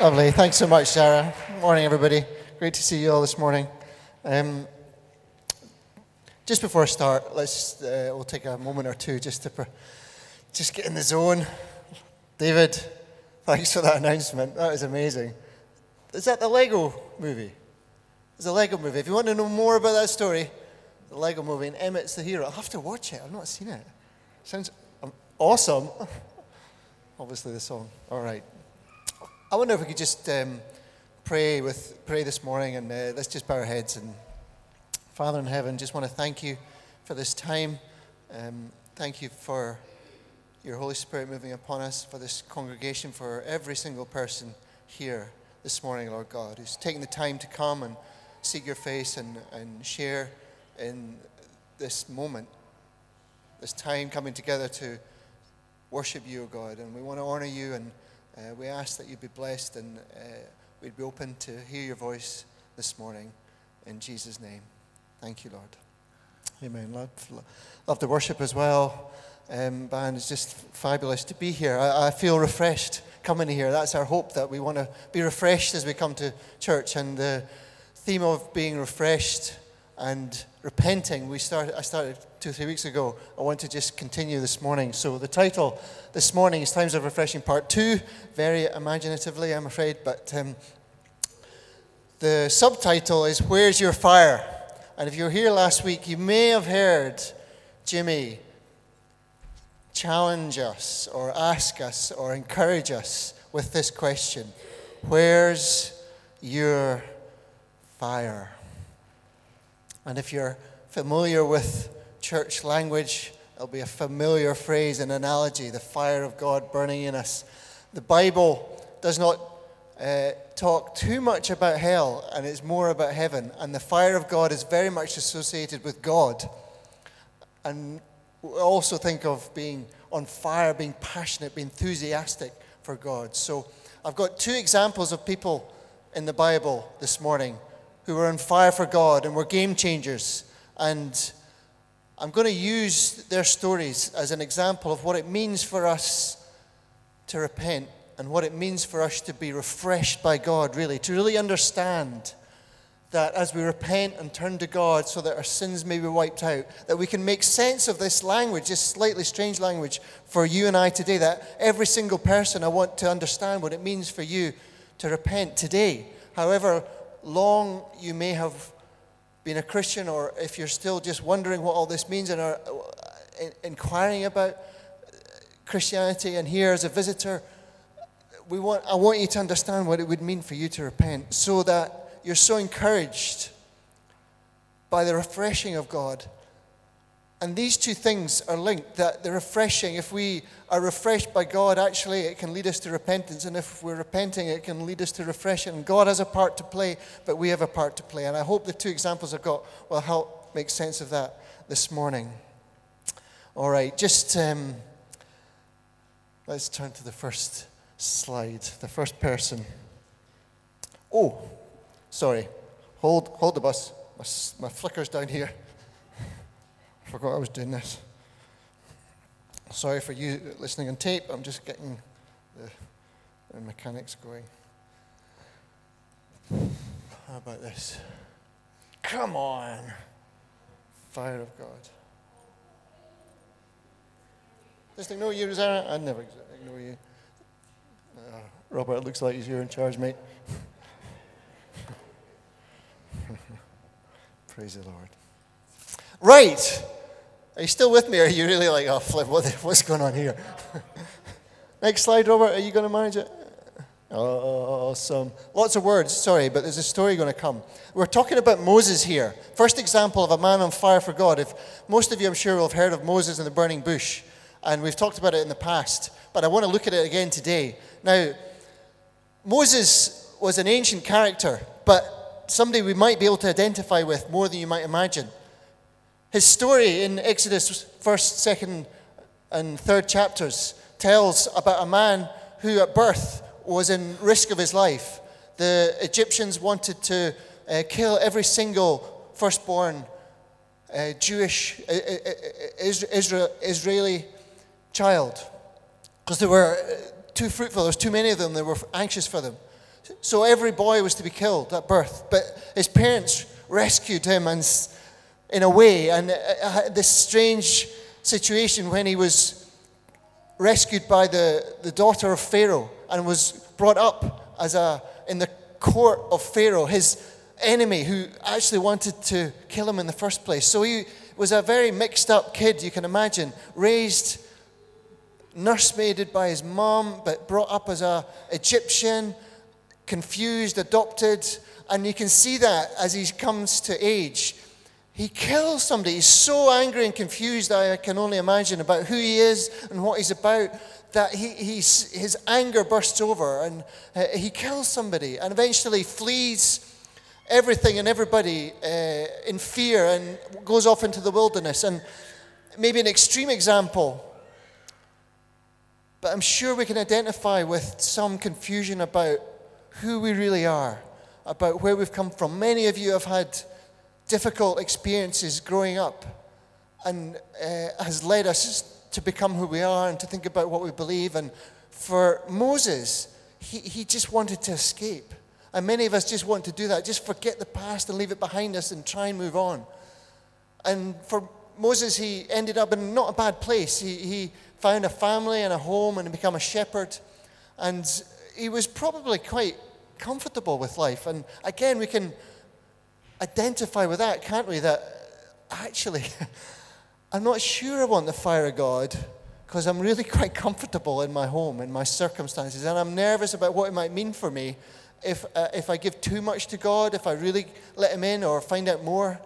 Lovely. Thanks so much, Sarah. Morning, everybody. Great to see you all this morning. Um, just before I start, let's uh, we'll take a moment or two just to just get in the zone. David, thanks for that announcement. That is amazing. Is that the Lego movie? It's a Lego movie. If you want to know more about that story, the Lego movie, and Emmet's the hero. I'll have to watch it. I've not seen it. Sounds um, awesome. Obviously, the song. All right. I wonder if we could just um, pray with pray this morning, and uh, let's just bow our heads. And Father in heaven, just want to thank you for this time. Um, thank you for your Holy Spirit moving upon us, for this congregation, for every single person here this morning, Lord God, who's taking the time to come and seek your face and, and share in this moment, this time coming together to worship you, O God. And we want to honor you and uh, we ask that you'd be blessed and uh, we'd be open to hear your voice this morning. In Jesus' name. Thank you, Lord. Amen. Love, love the worship as well. Um, band is just fabulous to be here. I, I, feel refreshed coming here. That's our hope that we want to be refreshed as we come to church. And the theme of being refreshed and repenting, we started, I started two or three weeks ago. I want to just continue this morning. So the title this morning is Times of Refreshing Part 2, very imaginatively, I'm afraid, but um, the subtitle is Where's Your Fire? And if you were here last week, you may have heard Jimmy challenge us or ask us or encourage us with this question Where's your fire? And if you're familiar with church language, it'll be a familiar phrase and analogy the fire of God burning in us. The Bible does not uh, talk too much about hell, and it's more about heaven. And the fire of God is very much associated with God. And we also think of being on fire, being passionate, being enthusiastic for God. So I've got two examples of people in the Bible this morning who were on fire for God and were game changers. And I'm going to use their stories as an example of what it means for us to repent and what it means for us to be refreshed by God, really, to really understand that as we repent and turn to God so that our sins may be wiped out, that we can make sense of this language, this slightly strange language for you and I today, that every single person, I want to understand what it means for you to repent today. However long you may have been a Christian, or if you're still just wondering what all this means and are uh, inquiring about Christianity and here as a visitor, we want, I want you to understand what it would mean for you to repent so that you're so encouraged by the refreshing of God. And these two things are linked that the refreshing, if we are refreshed by God, actually it can lead us to repentance. And if we're repenting, it can lead us to refreshing. And God has a part to play, but we have a part to play. And I hope the two examples I've got will help make sense of that this morning. All right, just um, let's turn to the first slide, the first person. Oh, Sorry. Hold, hold the bus. My, my flicker's down here. I forgot I was doing this. Sorry for you listening on tape. I'm just getting the, the mechanics going. How about this? Come on. Fire of God. Just ignore you, Rosanna. I never ignore you. Uh, Robert, looks like you're in charge, mate. Praise the Lord. Right. Are you still with me? Or are you really like, oh, flip, what, what's going on here? Next slide, Robert. Are you going to manage it? Oh awesome. Lots of words, sorry, but there's a story going to come. We're talking about Moses here. First example of a man on fire for God. If most of you, I'm sure, will have heard of Moses and the burning bush, and we've talked about it in the past, but I want to look at it again today. Now, Moses was an ancient character, but somebody we might be able to identify with more than you might imagine. His story in Exodus 1st, 2nd, and 3rd chapters tells about a man who at birth was in risk of his life. The Egyptians wanted to uh, kill every single firstborn uh, Jewish, uh, uh, uh Israel, Israeli child because they were uh, too fruitful. There was too many of them. They were anxious for them. So every boy was to be killed at birth. But his parents rescued him and, in a way. And uh, uh, this strange situation when he was rescued by the, the daughter of Pharaoh and was brought up as a, in the court of Pharaoh, his enemy who actually wanted to kill him in the first place. So he was a very mixed up kid, you can imagine, raised, nursemaided by his mom, but brought up as a Egyptian, confused, adopted. And you can see that as he comes to age. He kills somebody. He's so angry and confused, I can only imagine, about who he is and what he's about, that he, his anger bursts over and uh, he kills somebody and eventually flees everything and everybody uh, in fear and goes off into the wilderness. And maybe an extreme example, but I'm sure we can identify with some confusion about who we really are, about where we've come from. Many of you have had difficult experiences growing up and uh, has led us to become who we are and to think about what we believe. And for Moses, he, he just wanted to escape. And many of us just want to do that, just forget the past and leave it behind us and try and move on. And for Moses, he ended up in not a bad place. He, he found a family and a home and became a shepherd. And he was probably quite comfortable with life. And again, we can identify with that, can't we? That actually, I'm not sure I want the fire of God because I'm really quite comfortable in my home, in my circumstances, and I'm nervous about what it might mean for me if, uh, if I give too much to God, if I really let Him in or find out more.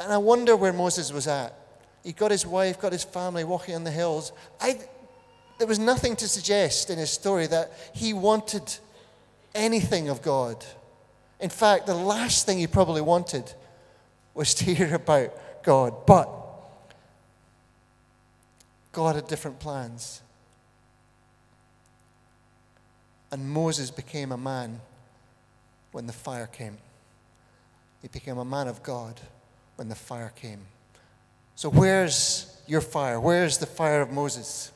And I wonder where Moses was at. He got his wife, got his family walking on the hills. I, there was nothing to suggest in his story that he wanted anything of God. In fact, the last thing he probably wanted was to hear about God. But God had different plans. And Moses became a man when the fire came. He became a man of God when the fire came. So, where's your fire? Where's the fire of Moses?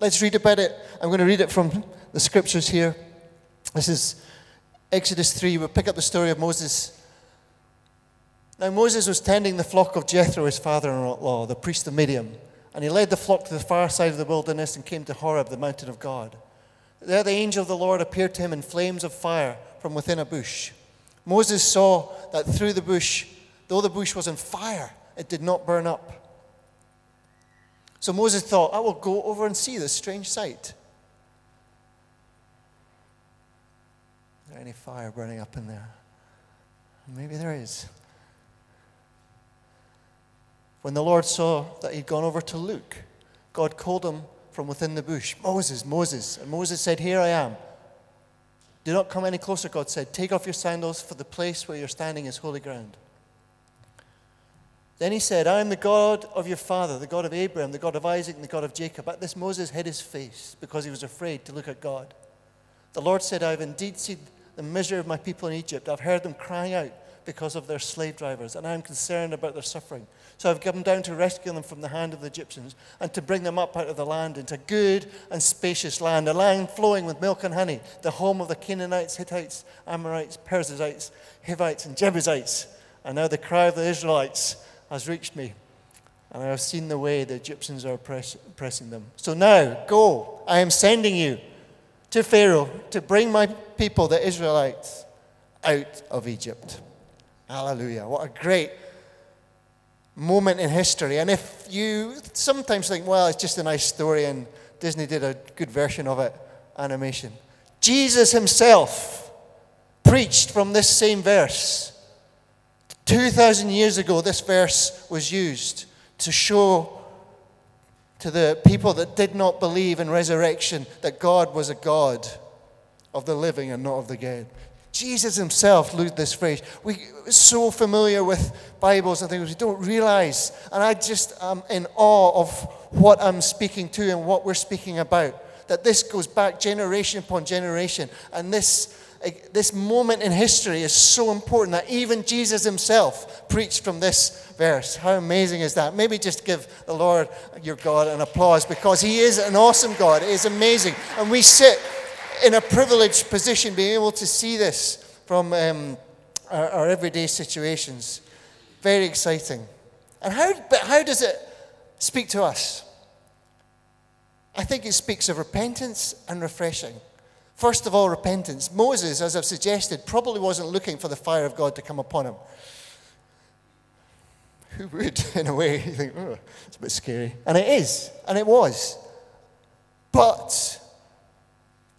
Let's read about it. I'm going to read it from the scriptures here. This is Exodus 3. We'll pick up the story of Moses. Now, Moses was tending the flock of Jethro, his father in law, the priest of Midian. And he led the flock to the far side of the wilderness and came to Horeb, the mountain of God. There, the angel of the Lord appeared to him in flames of fire from within a bush. Moses saw that through the bush, though the bush was on fire, it did not burn up. So Moses thought, I will go over and see this strange sight. There any fire burning up in there? Maybe there is. When the Lord saw that he'd gone over to look, God called him from within the bush Moses, Moses. And Moses said, Here I am. Do not come any closer, God said. Take off your sandals, for the place where you're standing is holy ground. Then he said, I am the God of your father, the God of Abraham, the God of Isaac, and the God of Jacob. At this, Moses hid his face because he was afraid to look at God. The Lord said, I have indeed seen the misery of my people in Egypt. I've heard them crying out because of their slave drivers, and I am concerned about their suffering. So I've come down to rescue them from the hand of the Egyptians and to bring them up out of the land into good and spacious land, a land flowing with milk and honey, the home of the Canaanites, Hittites, Amorites, Perizzites, Hivites, and Jebusites. And now the cry of the Israelites has reached me, and I have seen the way the Egyptians are oppress- oppressing them. So now, go. I am sending you to Pharaoh to bring my people, the Israelites, out of Egypt. Hallelujah. What a great moment in history. And if you sometimes think, well, it's just a nice story and Disney did a good version of it, animation. Jesus himself preached from this same verse. 2,000 years ago, this verse was used to show to the people that did not believe in resurrection that God was a God of the living and not of the dead. Jesus himself used this phrase. We're so familiar with Bibles and things we don't realize. And I just am in awe of what I'm speaking to and what we're speaking about. That this goes back generation upon generation. And this, this moment in history is so important that even Jesus himself preached from this verse. How amazing is that? Maybe just give the Lord your God an applause because he is an awesome God. It is amazing. And we sit in a privileged position, being able to see this from um, our, our everyday situations. Very exciting. And how, but how does it speak to us? I think it speaks of repentance and refreshing. First of all, repentance. Moses, as I've suggested, probably wasn't looking for the fire of God to come upon him. Who would, in a way? You think, oh, it's a bit scary. And it is, and it was. But,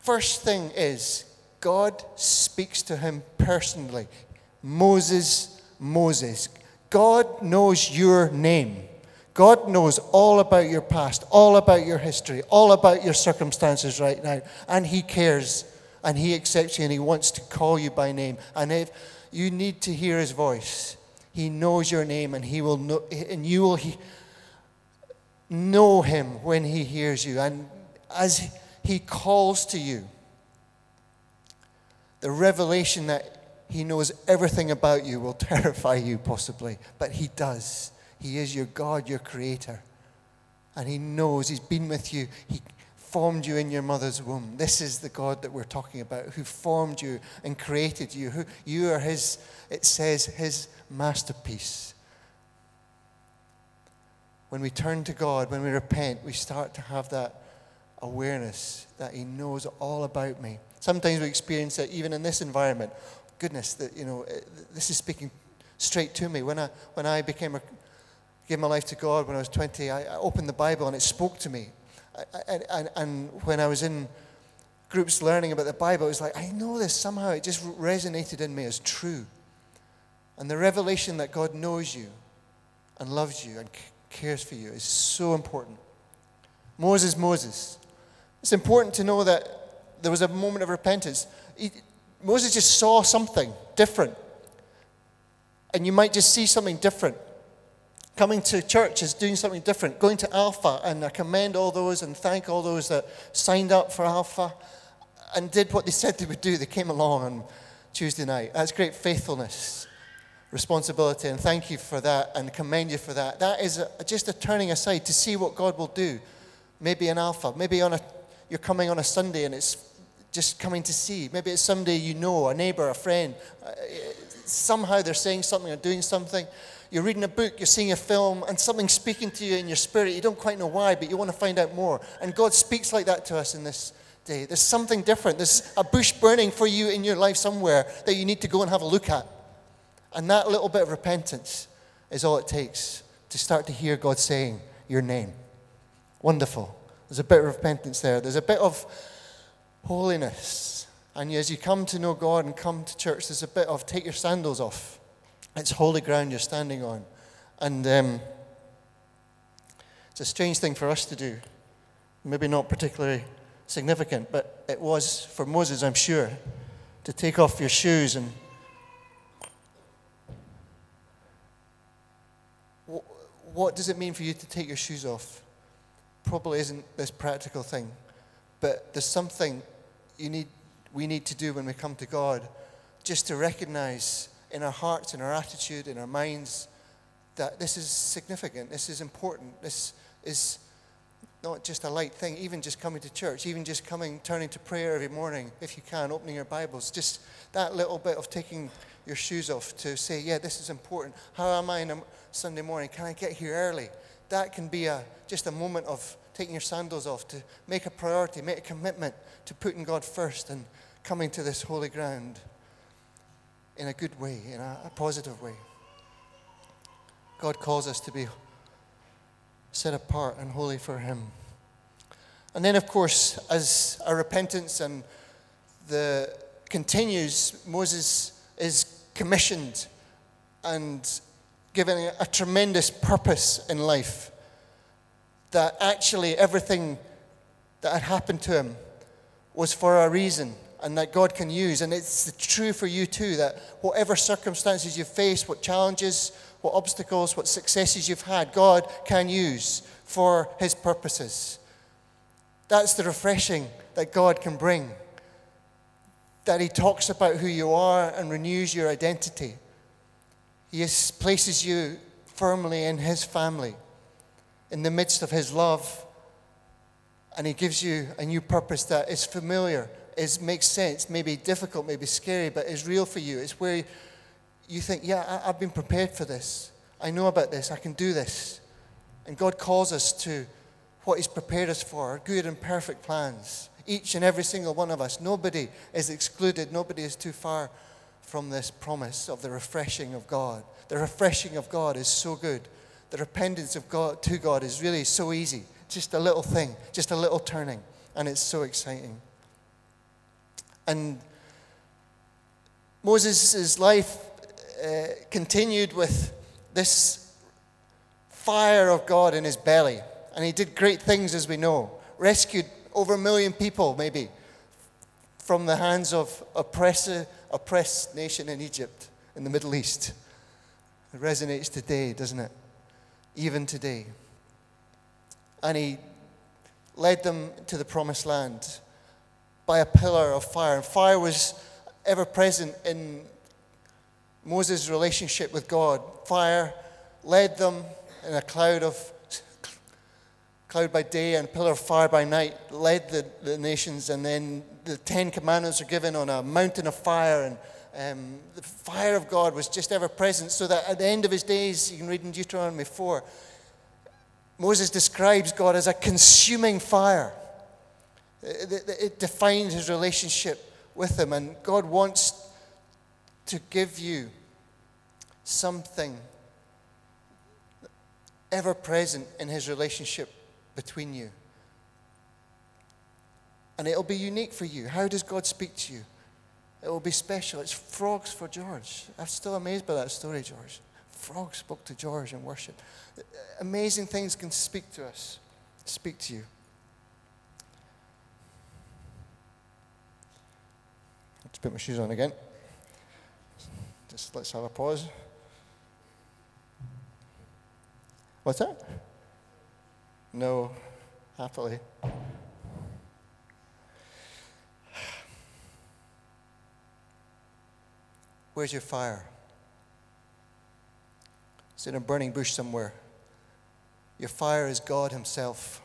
first thing is, God speaks to him personally. Moses, Moses. God knows your name. God knows all about your past, all about your history, all about your circumstances right now. And He cares and He accepts you and He wants to call you by name. And if you need to hear His voice, He knows your name and He will know, and you will he, know Him when He hears you. And as He calls to you, the revelation that He knows everything about you will terrify you, possibly, but He does. He is your God, your creator. And He knows He's been with you. He formed you in your mother's womb. This is the God that we're talking about, who formed you and created you. Who, you are His, it says, His masterpiece. When we turn to God, when we repent, we start to have that awareness that He knows all about me. Sometimes we experience it even in this environment. Goodness, that you know, this is speaking straight to me. When I when I became a gave my life to God when I was 20, I, I opened the Bible and it spoke to me. And, and when I was in groups learning about the Bible, it was like, I know this somehow. It just resonated in me as true. And the revelation that God knows you and loves you and cares for you is so important. Moses, Moses. It's important to know that there was a moment of repentance. He, Moses just saw something different. And you might just see something different coming to church is doing something different. Going to Alpha, and I commend all those and thank all those that signed up for Alpha and did what they said they would do. They came along on Tuesday night. That's great faithfulness, responsibility, and thank you for that and commend you for that. That is a, just a turning aside to see what God will do. Maybe in Alpha, maybe on a, you're coming on a Sunday and it's just coming to see. Maybe it's somebody you know, a neighbor, a friend. Uh, somehow they're saying something or doing something you're reading a book, you're seeing a film, and something's speaking to you in your spirit. You don't quite know why, but you want to find out more. And God speaks like that to us in this day. There's something different. There's a bush burning for you in your life somewhere that you need to go and have a look at. And that little bit of repentance is all it takes to start to hear God saying your name. Wonderful. There's a bit of repentance there. There's a bit of holiness. And as you come to know God and come to church, there's a bit of take your sandals off. It's holy ground you're standing on. And um, it's a strange thing for us to do. Maybe not particularly significant, but it was for Moses, I'm sure, to take off your shoes and what does it mean for you to take your shoes off? Probably isn't this practical thing, but there's something you need, we need to do when we come to God, just to recognize in our hearts, in our attitude, in our minds, that this is significant, this is important, this is not just a light thing, even just coming to church, even just coming, turning to prayer every morning, if you can, opening your Bibles, just that little bit of taking your shoes off to say, yeah, this is important. How am I on a Sunday morning? Can I get here early? That can be a, just a moment of taking your sandals off to make a priority, make a commitment to putting God first and coming to this holy ground in a good way, in a, a positive way. God calls us to be set apart and holy for Him. And then, of course, as our repentance and the continues, Moses is commissioned and given a, tremendous purpose in life. That actually everything that had happened to him was for a reason and that God can use. And it's true for you too that whatever circumstances you face, what challenges, what obstacles, what successes you've had, God can use for His purposes. That's the refreshing that God can bring. That He talks about who you are and renews your identity. He places you firmly in His family, in the midst of His love. And He gives you a new purpose that is familiar is makes sense, maybe difficult, maybe scary, but is real for you. It's where you think, yeah, I, I've been prepared for this. I know about this. I can do this. And God calls us to what He's prepared us for, good and perfect plans. Each and every single one of us. Nobody is excluded. Nobody is too far from this promise of the refreshing of God. The refreshing of God is so good. The repentance of God to God is really so easy. Just a little thing, just a little turning, and it's so exciting. And Moses' life uh, continued with this fire of God in his belly. And he did great things, as we know. Rescued over a million people, maybe, from the hands of oppressive, oppressed nation in Egypt, in the Middle East. It resonates today, doesn't it? Even today. And he led them to the promised land by a pillar of fire. And fire was ever present in Moses' relationship with God. Fire led them in a cloud of cloud by day and pillar of fire by night, led the, the nations, and then the Ten Commandments are given on a mountain of fire, and um, the fire of God was just ever present, so that at the end of his days, you can read in Deuteronomy 4, Moses describes God as a consuming fire. It defines his relationship with him, and God wants to give you something ever present in his relationship between you. And it'll be unique for you. How does God speak to you? It will be special. It's frogs for George. I'm still amazed by that story, George. Frogs spoke to George in worship. Amazing things can speak to us, speak to you. Let's put my shoes on again. Just let's have a pause. What's that? No, happily. Where's your fire? It's in a burning bush somewhere. Your fire is God Himself.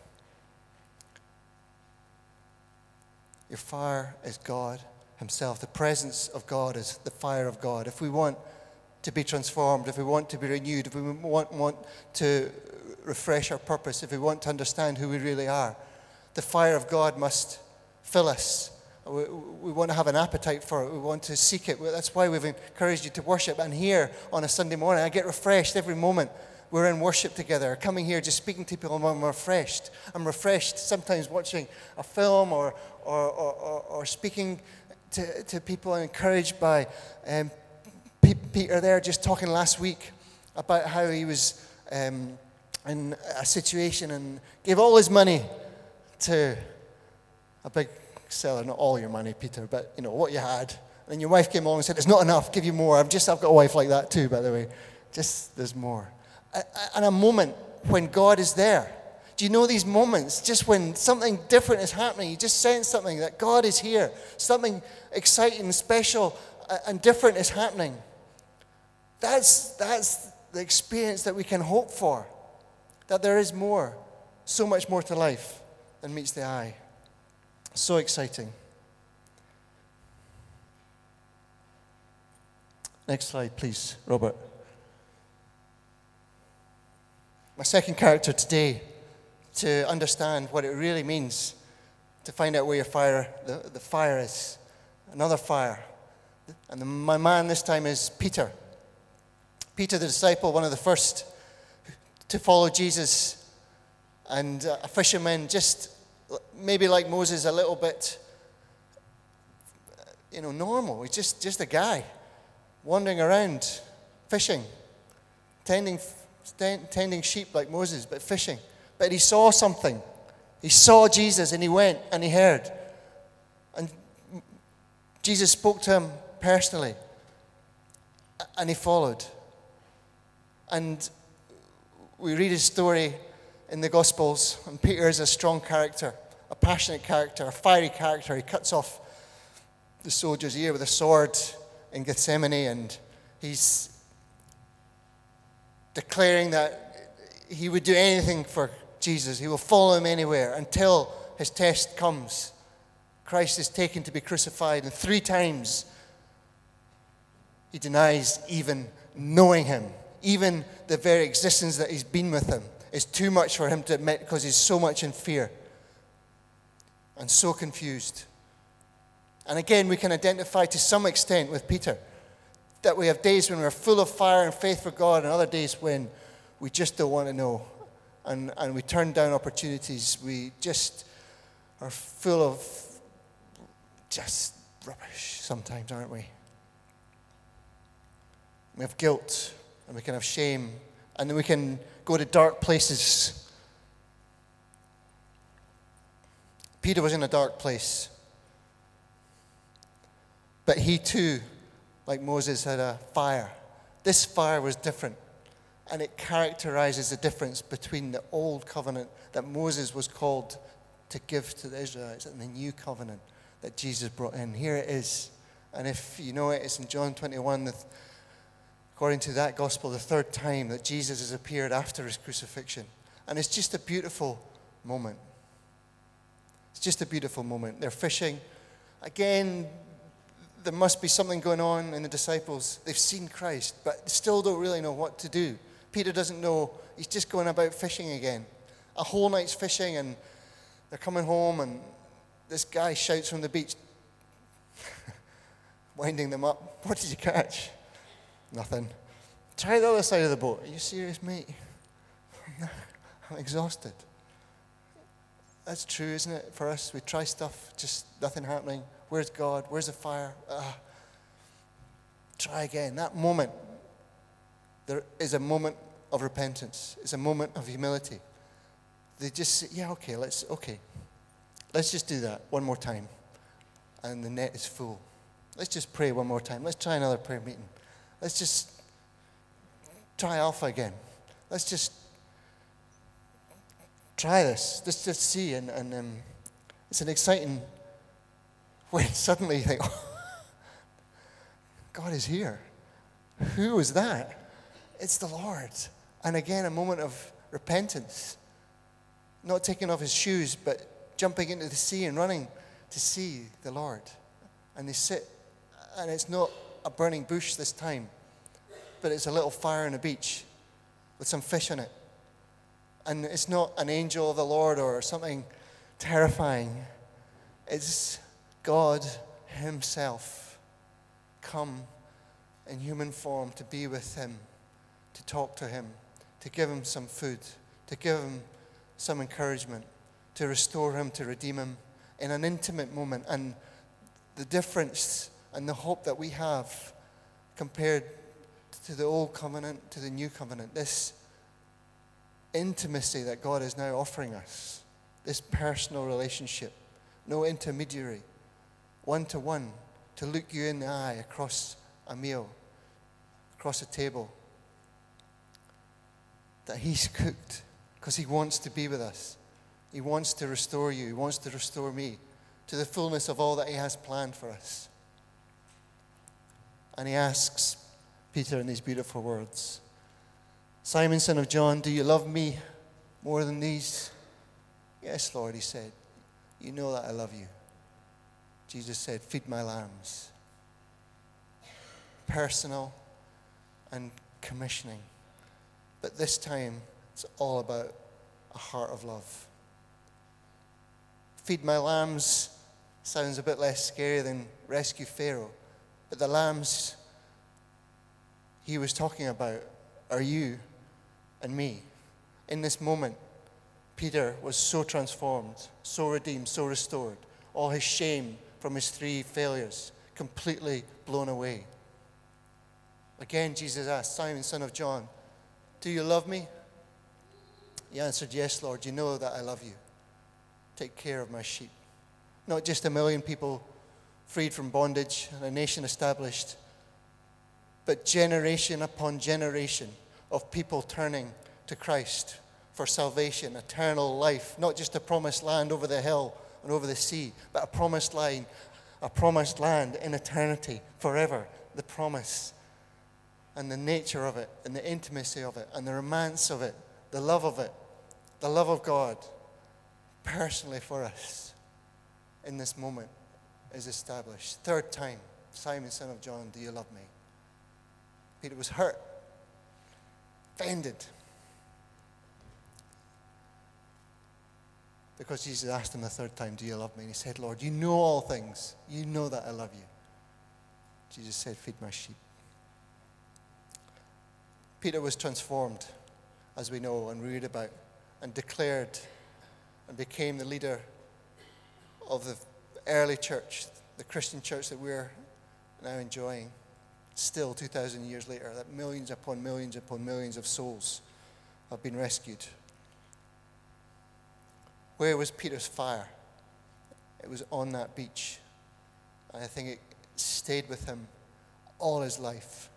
Your fire is God Himself. The presence of God is the fire of God. If we want to be transformed, if we want to be renewed, if we want, want to refresh our purpose, if we want to understand who we really are, the fire of God must fill us. We, we, want to have an appetite for it. We want to seek it. That's why we've encouraged you to worship. And here on a Sunday morning, I get refreshed every moment we're in worship together, coming here, just speaking to people, I'm refreshed. I'm refreshed sometimes watching a film or, or, or, or speaking to, to people and encouraged by um, Peter there just talking last week about how he was um, in a situation and gave all his money to a big seller, not all your money, Peter, but you know what you had. And your wife came along and said, "It's not enough. Give you more." I've just I've got a wife like that too, by the way. Just there's more. And a moment when God is there. Do you know these moments? Just when something different is happening, you just sense something that God is here. Something exciting, special, and different is happening. That's, that's the experience that we can hope for. That there is more, so much more to life than meets the eye. So exciting. Next slide, please, Robert. My second character today, to understand what it really means to find out where your fire, the, the fire is. Another fire. And the, my man this time is Peter. Peter, the disciple, one of the first to follow Jesus, and a fisherman, just maybe like Moses, a little bit, uh, you know, normal. He's just, just a guy wandering around, fishing, tending, tending sheep like Moses, but fishing. But he saw something. He saw Jesus and he went and he heard. And Jesus spoke to him personally. And he followed. And we read his story in the Gospels, and Peter is a strong character, a passionate character, a fiery character. He cuts off the soldier's ear with a sword in Gethsemane, and he's declaring that he would do anything for Jesus. He will follow him anywhere until his test comes Christ is taken to be crucified, and three times he denies even knowing him. Even the very existence that he's been with him is too much for him to admit because he's so much in fear and so confused. And again, we can identify to some extent with Peter that we have days when we're full of fire and faith for God, and other days when we just don't want to know. And, and we turn down opportunities. We just are full of just rubbish sometimes, aren't we? We have guilt and we can have shame, and then we can go to dark places. Peter was in a dark place, but he too, like Moses, had a fire. This fire was different, and it characterizes the difference between the old covenant that Moses was called to give to the Israelites and the new covenant that Jesus brought in. Here it is. And if you know it, it's in John 21, the, according to that gospel, the third time that Jesus has appeared after his crucifixion. And it's just a beautiful moment. It's just a beautiful moment. They're fishing. Again, there must be something going on in the disciples. They've seen Christ, but still don't really know what to do. Peter doesn't know. He's just going about fishing again. A whole night's fishing, and they're coming home, and this guy shouts from the beach, winding them up. What did you catch? Nothing. Try the other side of the boat. Are you serious, mate? I'm exhausted. That's true, isn't it, for us? We try stuff, just nothing happening. Where's God? Where's the fire? Ah. Try again. That moment, there is a moment of repentance. It's a moment of humility. They just say, yeah, okay, let's, okay. Let's just do that one more time. And the net is full. Let's just pray one more time. Let's try another prayer meeting. Let's just try Alpha again. Let's just try this. Let's just see. And, and um, it's an exciting when suddenly you think, oh, God is here. Who is that? It's the Lord. And again, a moment of repentance. Not taking off his shoes, but jumping into the sea and running to see the Lord. And they sit, and it's not a burning bush this time, but it's a little fire on a beach with some fish in it. And it's not an angel of the Lord or something terrifying. It's God Himself come in human form to be with Him, to talk to Him, to give Him some food, to give Him some encouragement to restore him, to redeem him in an intimate moment. And the difference and the hope that we have compared to the old covenant, to the new covenant, this intimacy that God is now offering us, this personal relationship, no intermediary, one to one, to look you in the eye across a meal, across a table, that He's cooked because He wants to be with us. He wants to restore you. He wants to restore me to the fullness of all that He has planned for us. And He asks Peter in these beautiful words Simon, son of John, do you love me more than these? Yes, Lord, he said. You know that I love you. Jesus said, Feed my lambs. Personal and commissioning. But this time, it's all about a heart of love. Feed my lambs sounds a bit less scary than rescue Pharaoh. But the lambs he was talking about are you and me. In this moment, Peter was so transformed, so redeemed, so restored. All his shame from his three failures completely blown away. Again, Jesus asked, Simon, son of John, do you love me? He answered, Yes, Lord, you know that I love you take care of my sheep. Not just a million people freed from bondage and a nation established, but generation upon generation of people turning to Christ for salvation, eternal life, not just a promised land over the hill and over the sea, but a promised line, a promised land in eternity, forever. The promise and the nature of it, and the intimacy of it, and the romance of it, the love of it, the love of God personally for us in this moment. Is established. Third time, Simon, son of John, do you love me? Peter was hurt, offended. Because Jesus asked him the third time, Do you love me? And he said, Lord, you know all things. You know that I love you. Jesus said, Feed my sheep. Peter was transformed, as we know and read about, and declared and became the leader of the early church, the Christian church that we're now enjoying, still 2,000 years later, that millions upon millions upon millions of souls have been rescued. Where was Peter's fire? It was on that beach. I think it stayed with him all his life.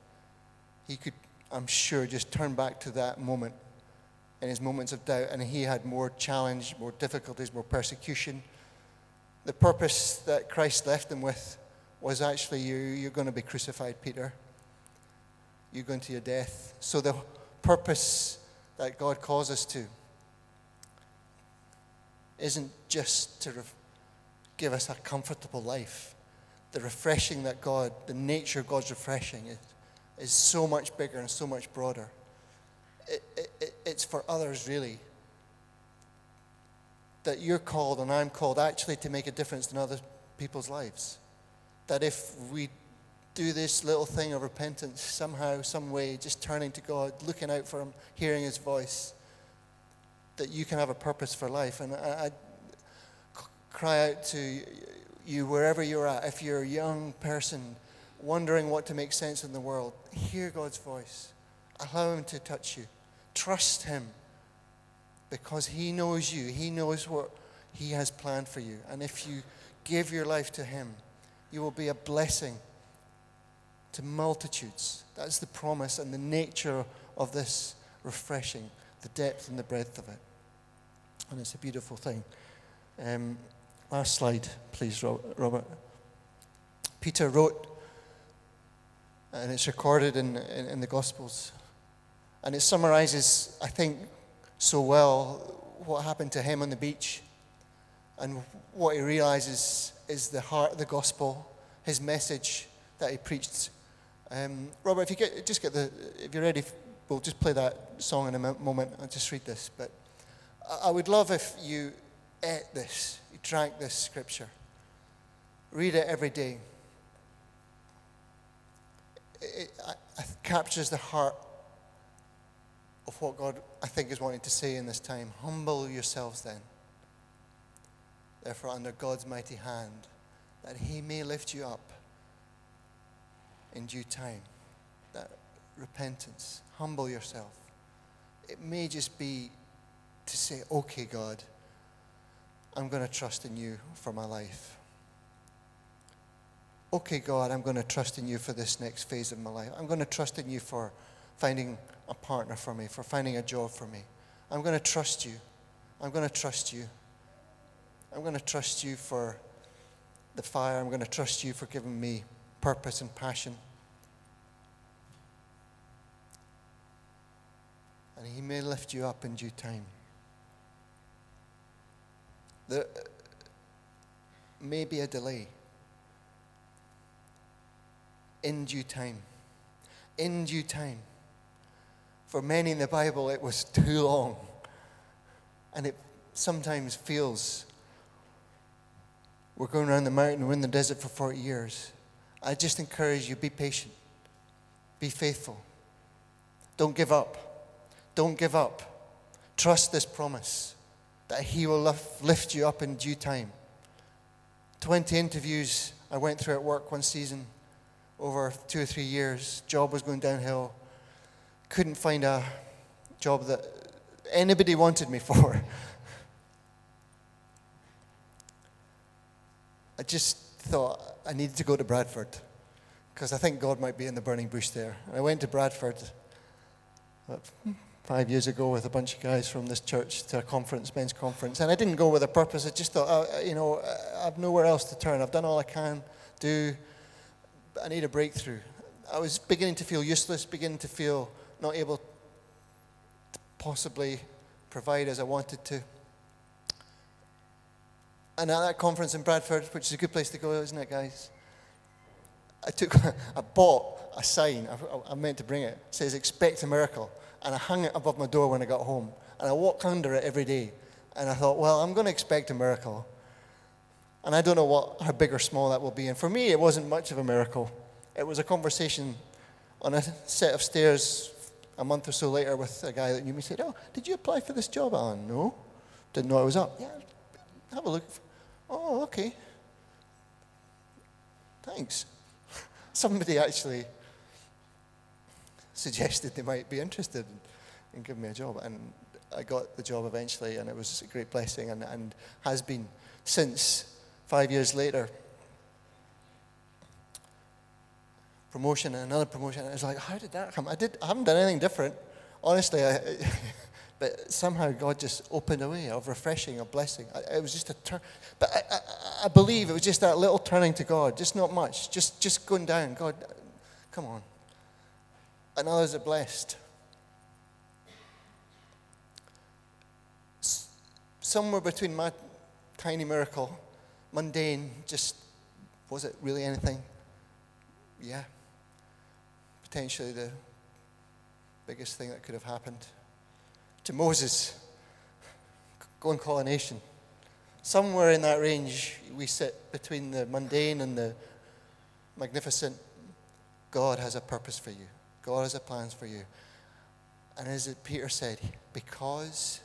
He could I'm sure, just turn back to that moment in his moments of doubt, and he had more challenge, more difficulties, more persecution. The purpose that Christ left them with was actually you, you're going to be crucified, Peter. You're going to your death. So the purpose that God calls us to isn't just to give us a comfortable life. The refreshing that God, the nature of God's refreshing is is so much bigger and so much broader. It, it, it's for others, really. That you're called and I'm called actually to make a difference in other people's lives. That if we do this little thing of repentance somehow, some way, just turning to God, looking out for Him, hearing His voice, that you can have a purpose for life. And I, I cry out to you wherever you're at. If you're a young person, wondering what to make sense in the world, hear God's voice. Allow Him to touch you. Trust Him because He knows you. He knows what He has planned for you. And if you give your life to Him, you will be a blessing to multitudes. That's the promise and the nature of this refreshing, the depth and the breadth of it. And it's a beautiful thing. Um, last slide, please, Robert. Peter wrote and it's recorded in, in, in, the Gospels. And it summarizes, I think, so well what happened to him on the beach and what he realizes is the heart of the gospel, his message that he preached. Um, Robert, if you get, just get the, if you're ready, we'll just play that song in a moment. I'll just read this. But I would love if you ate this, you drank this scripture. Read it every day it, it captures the heart of what God, I think, is wanting to say in this time. Humble yourselves then, therefore, under God's mighty hand, that He may lift you up in due time. That repentance, humble yourself. It may just be to say, okay, God, I'm going to trust in you for my life okay, God, I'm going to trust in you for this next phase of my life. I'm going to trust in you for finding a partner for me, for finding a job for me. I'm going to trust you. I'm going to trust you. I'm going to trust you for the fire. I'm going to trust you for giving me purpose and passion. And He may lift you up in due time. There may be a delay in due time. In due time. For many in the Bible, it was too long. And it sometimes feels we're going around the mountain, we're in the desert for 40 years. I just encourage you be patient, be faithful. Don't give up. Don't give up. Trust this promise that He will lift you up in due time. 20 interviews I went through at work one season over two or three years. Job was going downhill. Couldn't find a job that anybody wanted me for. I just thought I needed to go to Bradford because I think God might be in the burning bush there. And I went to Bradford uh, five years ago with a bunch of guys from this church to a conference, men's conference. And I didn't go with a purpose. I just thought, uh, uh you know, uh, I have nowhere else to turn. I've done all I can do. I need a breakthrough. I was beginning to feel useless, beginning to feel not able to possibly provide as I wanted to. And at that conference in Bradford, which is a good place to go, isn't it, guys? I took, I bought a sign. I, I meant to bring it. It says "Expect a miracle," and I hung it above my door when I got home. And I walk under it every day. And I thought, well, I'm going to expect a miracle. And I don't know what, how big or small that will be. And for me, it wasn't much of a miracle. It was a conversation on a set of stairs a month or so later with a guy that knew me. Said, "Oh, did you apply for this job?" I went, "No, didn't know it was up." Yeah, have a look. Oh, okay. Thanks. Somebody actually suggested they might be interested in, in giving me a job, and I got the job eventually, and it was a great blessing, and, and has been since five years later. Promotion and another promotion. I was like, how did that come? I did. I haven't done anything different, honestly. I, but somehow God just opened a way of refreshing, of blessing. It was just a turn. But I, I, I believe it was just that little turning to God, just not much, just just going down. God, come on. And others are blessed. somewhere between my tiny miracle, mundane, just was it really anything? Yeah. Potentially the biggest thing that could have happened. To Moses, go and call a nation. Somewhere in that range, we sit between the mundane and the magnificent. God has a purpose for you, God has a plans for you. And as Peter said, because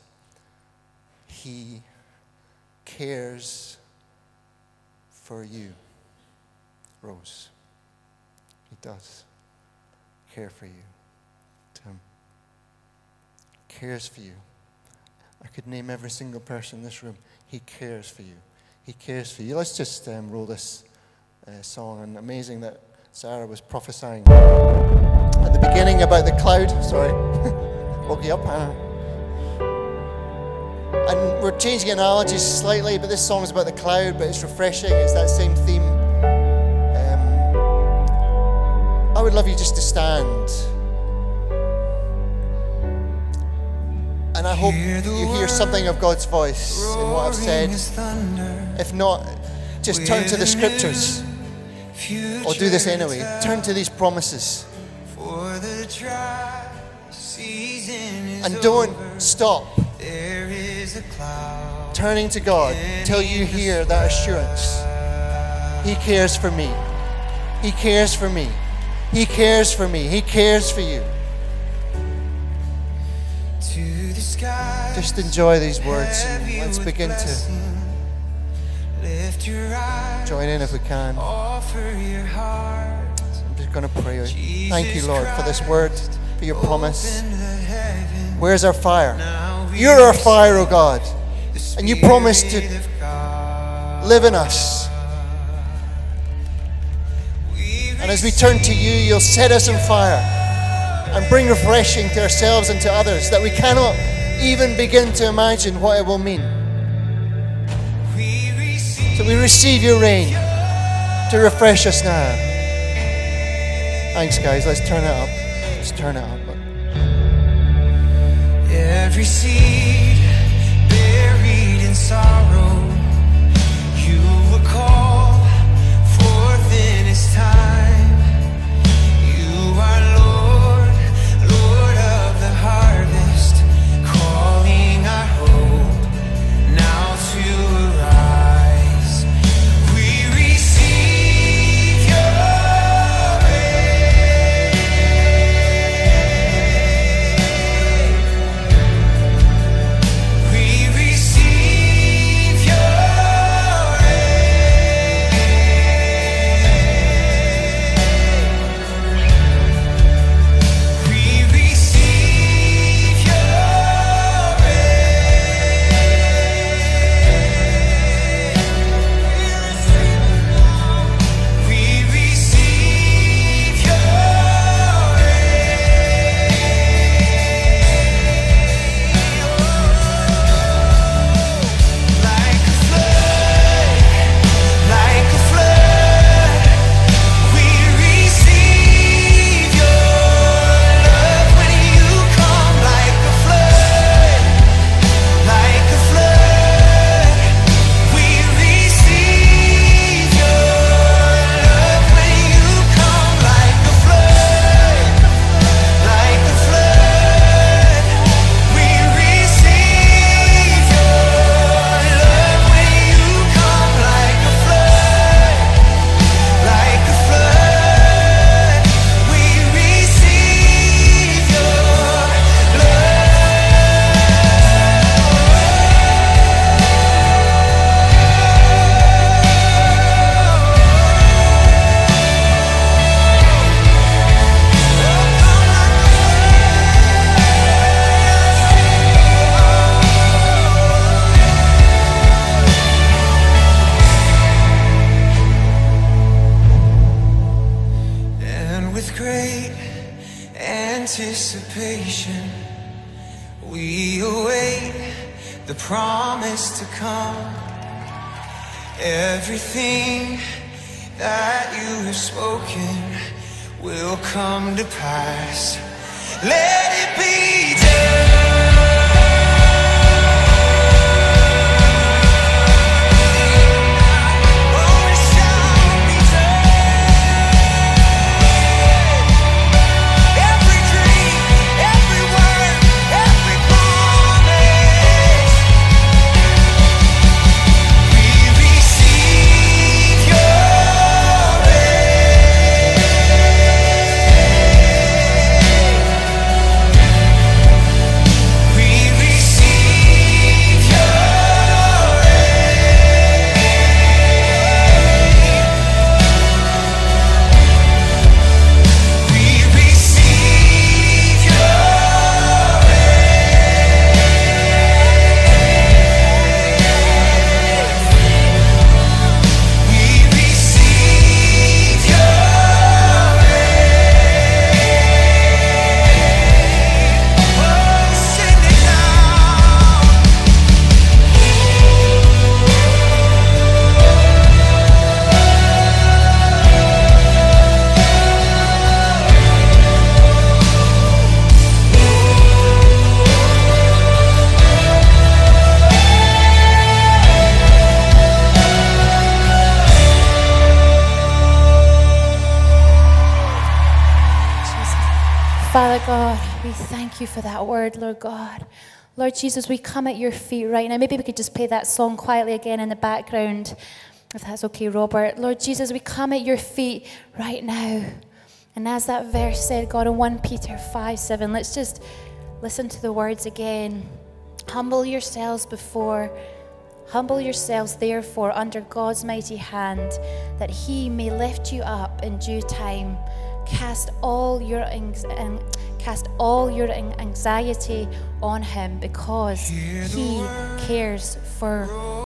he cares for you, Rose. He does care for you, Tim. Cares for you. I could name every single person in this room. He cares for you. He cares for you. Let's just um, roll this uh, song. And amazing that Sarah was prophesying at the beginning about the cloud. Sorry. Woke you up, Hannah. And we're changing analogies slightly, but this song is about the cloud, but it's refreshing. It's that same theme. Would love you just to stand. And I hope you hear something of God's voice in what I've said. If not, just turn to the scriptures. Or do this anyway. Turn to these promises. And don't stop turning to God till you hear that assurance. He cares for me. He cares for me. He cares for me. He cares for you. Just enjoy these words let's begin to join in if we can. I'm just going to pray. Thank you, Lord, for this word, for your promise. Where's our fire? You're our fire, O oh God. And you promise to live in us. And as we turn to you, you'll set us on fire and bring refreshing to ourselves and to others that we cannot even begin to imagine what it will mean. So we receive your rain to refresh us now. Thanks, guys. Let's turn it up. Let's turn it up. Every seed buried in sorrow, anticipation, we await the promise to come. Everything that you have spoken will come to pass. Let it be done. Lord Jesus, we come at your feet right now. Maybe we could just play that song quietly again in the background, if that's okay, Robert. Lord Jesus, we come at your feet right now. And as that verse said, God, in 1 Peter 5 7, let's just listen to the words again. Humble yourselves before, humble yourselves therefore under God's mighty hand, that he may lift you up in due time. Cast all your cast all your an- anxiety on him because he cares for